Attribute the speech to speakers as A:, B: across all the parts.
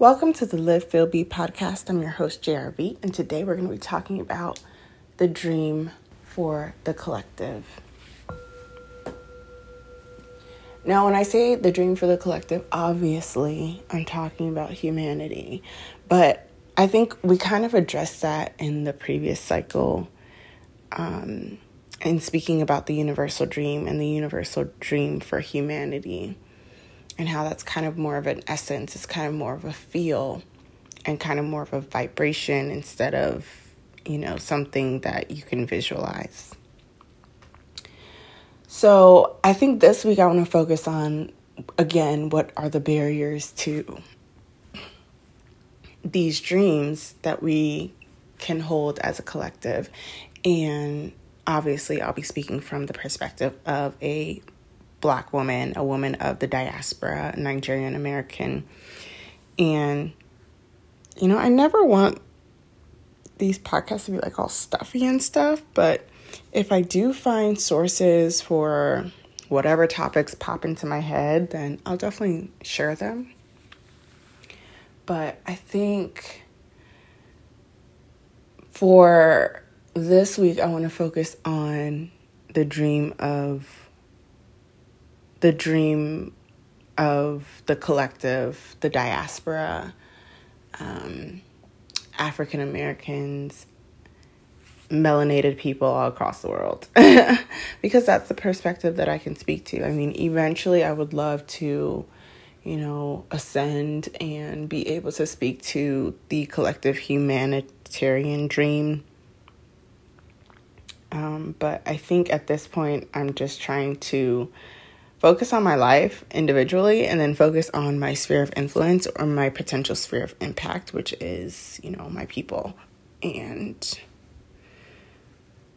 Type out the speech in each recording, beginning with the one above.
A: Welcome to the Live Feel Be podcast. I'm your host, JRB, and today we're going to be talking about the dream for the collective. Now, when I say the dream for the collective, obviously I'm talking about humanity, but I think we kind of addressed that in the previous cycle um, in speaking about the universal dream and the universal dream for humanity and how that's kind of more of an essence, it's kind of more of a feel and kind of more of a vibration instead of, you know, something that you can visualize. So, I think this week I want to focus on again what are the barriers to these dreams that we can hold as a collective. And obviously, I'll be speaking from the perspective of a black woman, a woman of the diaspora, Nigerian American. And, you know, I never want these podcasts to be like all stuffy and stuff, but if I do find sources for whatever topics pop into my head, then I'll definitely share them. But I think for this week, I want to focus on the dream of the dream of the collective, the diaspora, um, African Americans, melanated people all across the world, because that's the perspective that I can speak to. I mean, eventually, I would love to, you know, ascend and be able to speak to the collective humanitarian dream. Um, but I think at this point, I'm just trying to focus on my life individually and then focus on my sphere of influence or my potential sphere of impact, which is, you know, my people and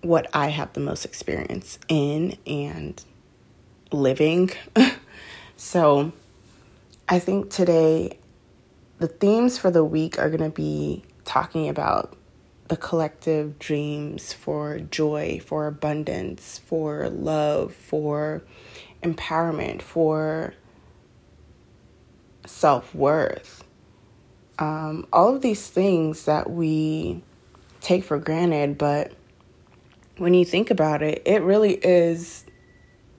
A: what I have the most experience in and living. so I think today the themes for the week are going to be talking about the collective dreams for joy, for abundance, for love, for empowerment, for self worth. Um, all of these things that we take for granted, but when you think about it, it really is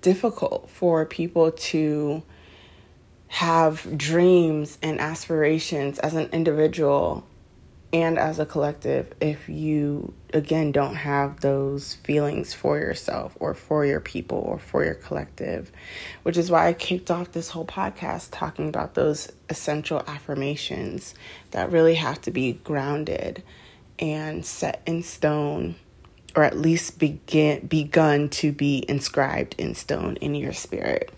A: difficult for people to have dreams and aspirations as an individual and as a collective if you again don't have those feelings for yourself or for your people or for your collective which is why I kicked off this whole podcast talking about those essential affirmations that really have to be grounded and set in stone or at least begin begun to be inscribed in stone in your spirit.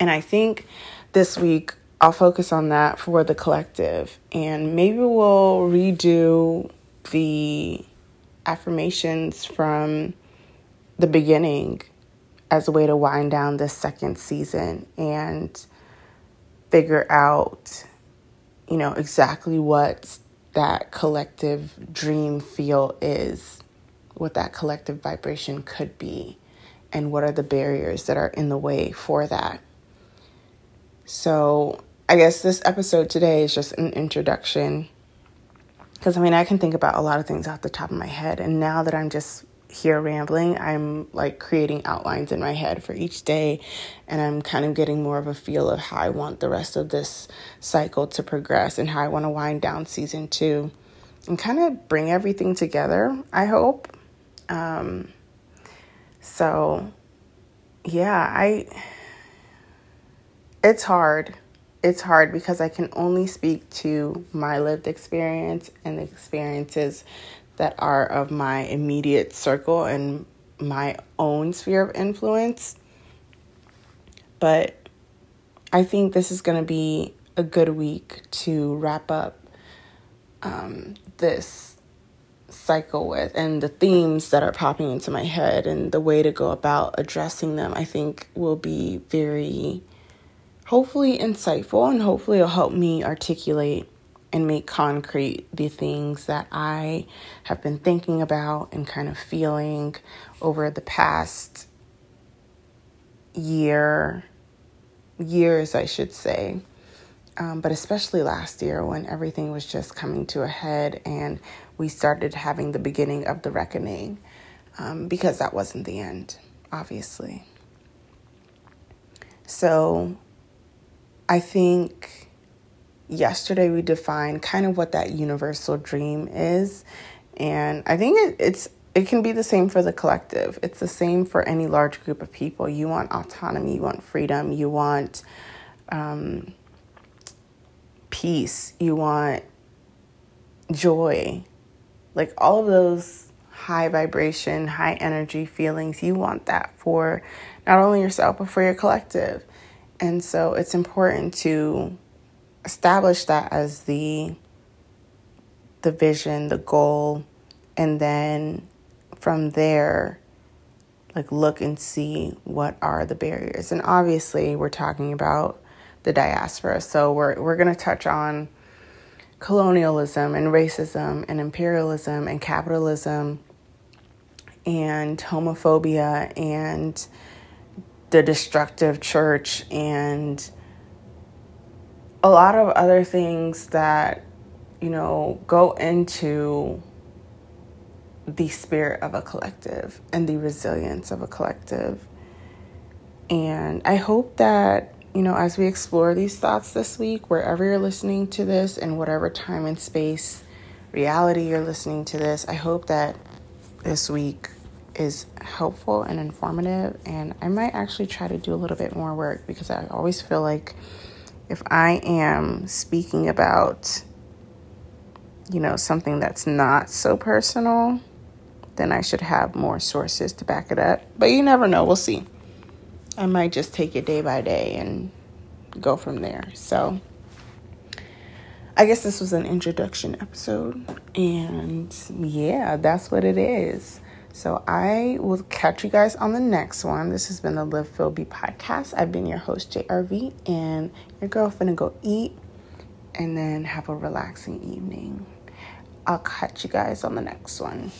A: And I think this week I'll focus on that for the collective. And maybe we'll redo the affirmations from the beginning as a way to wind down this second season and figure out, you know, exactly what that collective dream feel is, what that collective vibration could be, and what are the barriers that are in the way for that. So, I guess this episode today is just an introduction. Because I mean, I can think about a lot of things off the top of my head. And now that I'm just here rambling, I'm like creating outlines in my head for each day. And I'm kind of getting more of a feel of how I want the rest of this cycle to progress and how I want to wind down season two and kind of bring everything together, I hope. Um, so, yeah, I. It's hard it's hard because I can only speak to my lived experience and the experiences that are of my immediate circle and my own sphere of influence. But I think this is going to be a good week to wrap up um, this cycle with and the themes that are popping into my head and the way to go about addressing them, I think will be very hopefully insightful and hopefully it'll help me articulate and make concrete the things that I have been thinking about and kind of feeling over the past year, years, I should say. Um, but especially last year when everything was just coming to a head and we started having the beginning of the reckoning, um, because that wasn't the end, obviously. So I think yesterday we defined kind of what that universal dream is. And I think it, it's it can be the same for the collective. It's the same for any large group of people. You want autonomy, you want freedom, you want um, peace, you want joy. Like all of those high vibration, high energy feelings, you want that for not only yourself, but for your collective. And so it's important to establish that as the the vision, the goal, and then from there like look and see what are the barriers. And obviously, we're talking about the diaspora. So we're we're going to touch on colonialism and racism and imperialism and capitalism and homophobia and the destructive church and a lot of other things that you know go into the spirit of a collective and the resilience of a collective. And i hope that you know as we explore these thoughts this week wherever you're listening to this in whatever time and space reality you're listening to this i hope that this week is helpful and informative. And I might actually try to do a little bit more work because I always feel like if I am speaking about, you know, something that's not so personal, then I should have more sources to back it up. But you never know. We'll see. I might just take it day by day and go from there. So I guess this was an introduction episode. And yeah, that's what it is. So I will catch you guys on the next one. This has been the Live Feel Be podcast. I've been your host, JRV, and your girl finna go eat and then have a relaxing evening. I'll catch you guys on the next one.